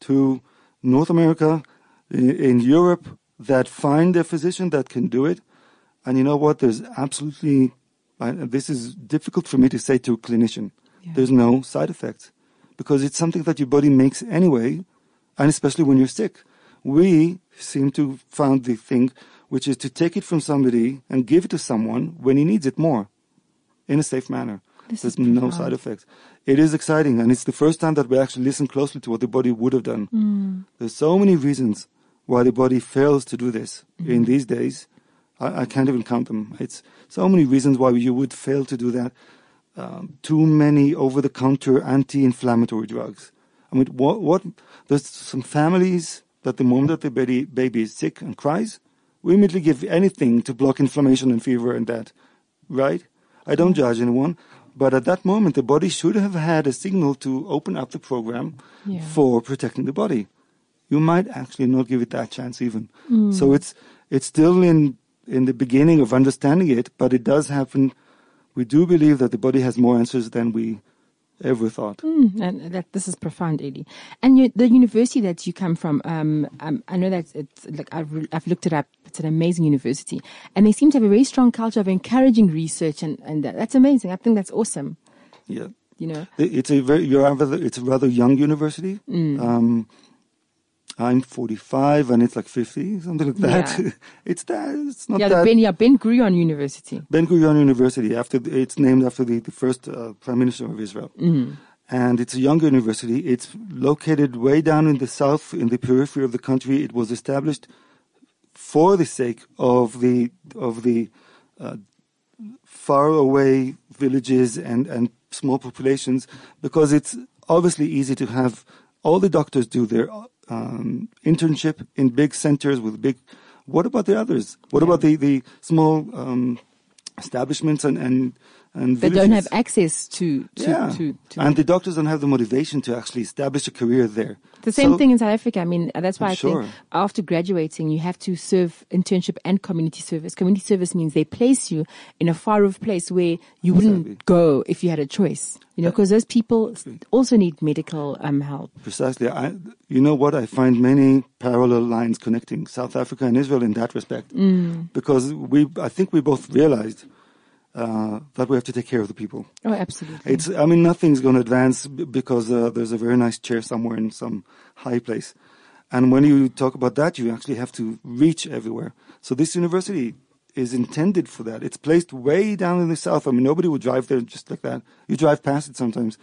to North America, in, in Europe, that find a physician that can do it. And you know what? There's absolutely, I, this is difficult for me to say to a clinician. Yeah. There's no side effects because it's something that your body makes anyway, and especially when you're sick. We seem to found the thing which is to take it from somebody and give it to someone when he needs it more in a safe manner. This There's no side effects. It is exciting, and it's the first time that we actually listen closely to what the body would have done. Hmm. There's so many reasons why the body fails to do this Hmm. in these days. I, I can't even count them. It's so many reasons why you would fail to do that. Um, too many over-the-counter anti-inflammatory drugs. I mean, what? What? There's some families that the moment that the baby baby is sick and cries, we immediately give anything to block inflammation and fever and that, right? I don't mm-hmm. judge anyone, but at that moment, the body should have had a signal to open up the program Yeah. for protecting the body. You might actually not give it that chance even. Mm. So it's it's still in in the beginning of understanding it, but it does happen. We do believe that the body has more answers than we ever thought. Mm, and that this is profound, Eddie. And you, the university that you come from, um, um, I know that it's like I've, re- I've looked it up. It's an amazing university, and they seem to have a very strong culture of encouraging research, and and that, that's amazing. I think that's awesome. Yeah. You know, It's a very, you're rather, it's a rather young university. Mm. Um, I'm 45 and it's like 50, something like that. Yeah. it's that, it's not yeah, that. Ben, yeah, Ben Gurion University. Ben Gurion University, after the, it's named after the, the first uh, prime minister of Israel. Mm-hmm. And it's a young university. It's located way down in the south, in the periphery of the country. It was established for the sake of the of the uh, far away villages and, and small populations because it's obviously easy to have all the doctors do their um, internship in big centers with big. What about the others? What about the, the small um, establishments and, and, and They villages? don't have access to to yeah. to, to and the doctors don't have the motivation to actually establish a career there. The same So- thing in South Africa. I mean, that's why I Sure. think after graduating, you have to serve internship and community service. Community service means they place you in a far off place where you wouldn't Exactly. go if you had a choice. You know, because those people also need medical um, help. Precisely. I, you know what? I find many parallel lines connecting South Africa and Israel in that respect. Mm. Because we, I think we both realized uh, that we have to take care of the people. Oh, absolutely. It's, I mean, nothing's going to advance because uh, there's a very nice chair somewhere in some high place. And when you talk about that, you actually have to reach everywhere. So this university is intended for that. It's placed way down in the south. I mean, nobody would drive there just like that. You drive past it sometimes.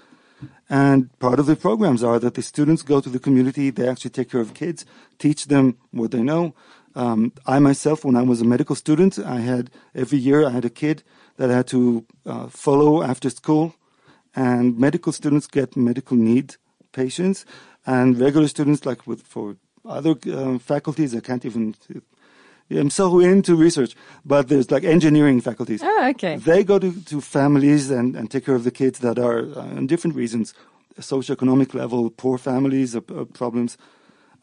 And part of the programs are that the students go to the community, they actually take care of kids, teach them what they know. Um, I myself, when I was a medical student, I had every year I had a kid that I had to uh, follow after school, and medical students get medical need patients, and regular students, like with for other uh, faculties, I can't even. I'm so into research, but there's like engineering faculties. oh, okay. They go to, to families and, and take care of the kids that are, uh, in different reasons, socioeconomic level, poor families, uh, uh, problems.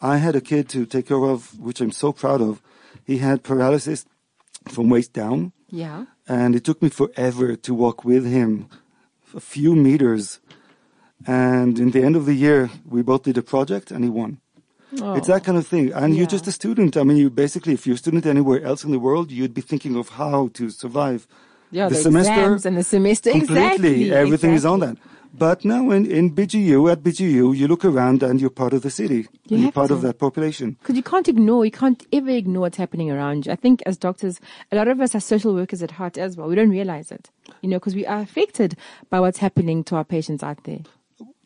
I had a kid to take care of, which I'm so proud of. He had paralysis from waist down, Yeah. And it took me forever to walk with him a few meters. And in the end of the year, we both did a project, and he won. Oh. It's that kind of thing. And Yeah. you're just a student. I mean, you basically, if you're a student anywhere else in the world, you'd be thinking of how to survive yeah, the the, semester exams and the semester. completely. Exactly. Everything is on that. But now in, in BGU, at BGU, you look around and you're part of the city. You you're part to. of that population. Because you can't ignore, you can't ever ignore what's happening around you. I think as doctors, a lot of us are social workers at heart as well. We don't realize it, you know, because we are affected by what's happening to our patients out there.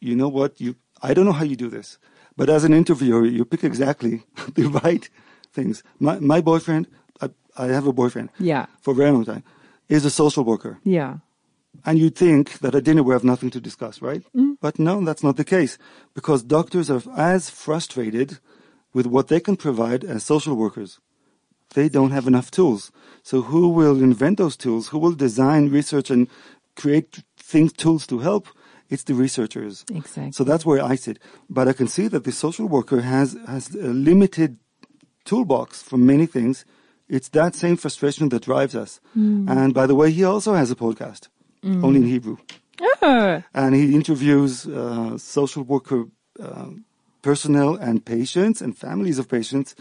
You know what? You, I don't know how you do this, but as an interviewer, you pick exactly the right things. My, my boyfriend, I, I have a boyfriend Yeah. for a very long time, is a social worker. Yeah. And you'd think that at dinner we have nothing to discuss, right? But no, that's not the case. Because doctors are as frustrated with what they can provide as social workers. They don't have enough tools. So who will invent those tools? Who will design, research, and create things, tools to help? It's the researchers. Exactly. So that's where I sit. But I can see that the social worker has, has a limited toolbox for many things. It's that same frustration that drives us. Hmm. And by the way, he also has a podcast, only in Hebrew. Oh, And he interviews uh, social worker uh, personnel and patients and families of patients,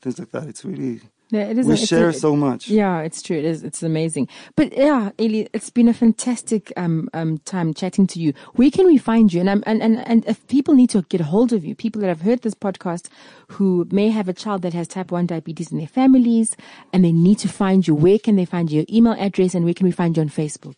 things like that. It's really, yeah, it is. we share a- so much. Yeah, it's true. It is. It's amazing. But yeah, Eli, it's been a fantastic um, um, time chatting to you. Where can we find you? And, um, and and and if people need to get a hold of you, people that have heard this podcast who may have a child that has type one diabetes in their families, and they need to find you. Where can they find you? Your email address, and where can we find you on Facebook?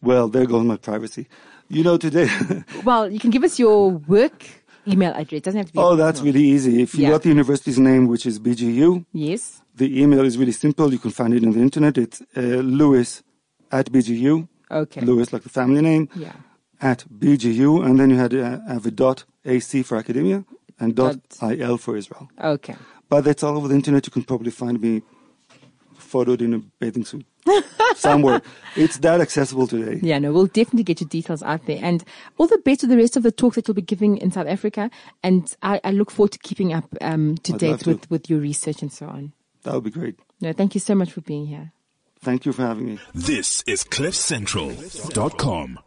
Well, there goes my privacy. You know, today, Well, you can give us your work email address. It doesn't have to be. oh, that's really easy. If you Yeah. got the university's name, which is BGU, yes. the email is really simple. You can find it on the internet. It's uh, Lewis at BGU. Okay. Lewis, like the family name, Yeah. at BGU. And then you had uh, have a dot AC for academia and dot Dot. IL for Israel. Okay. But that's all over the internet. You can probably find me photoed in a bathing suit somewhere. It's that accessible today. Yeah, no, we'll definitely get your details out there. And all the best with the rest of the talks that you'll be giving in South Africa. And I, I look forward to keeping up um, to I'd date love to. with, with your research and so on. That would be great. No, thank you so much for being here. Thank you for having me. This is CliffCentral.com.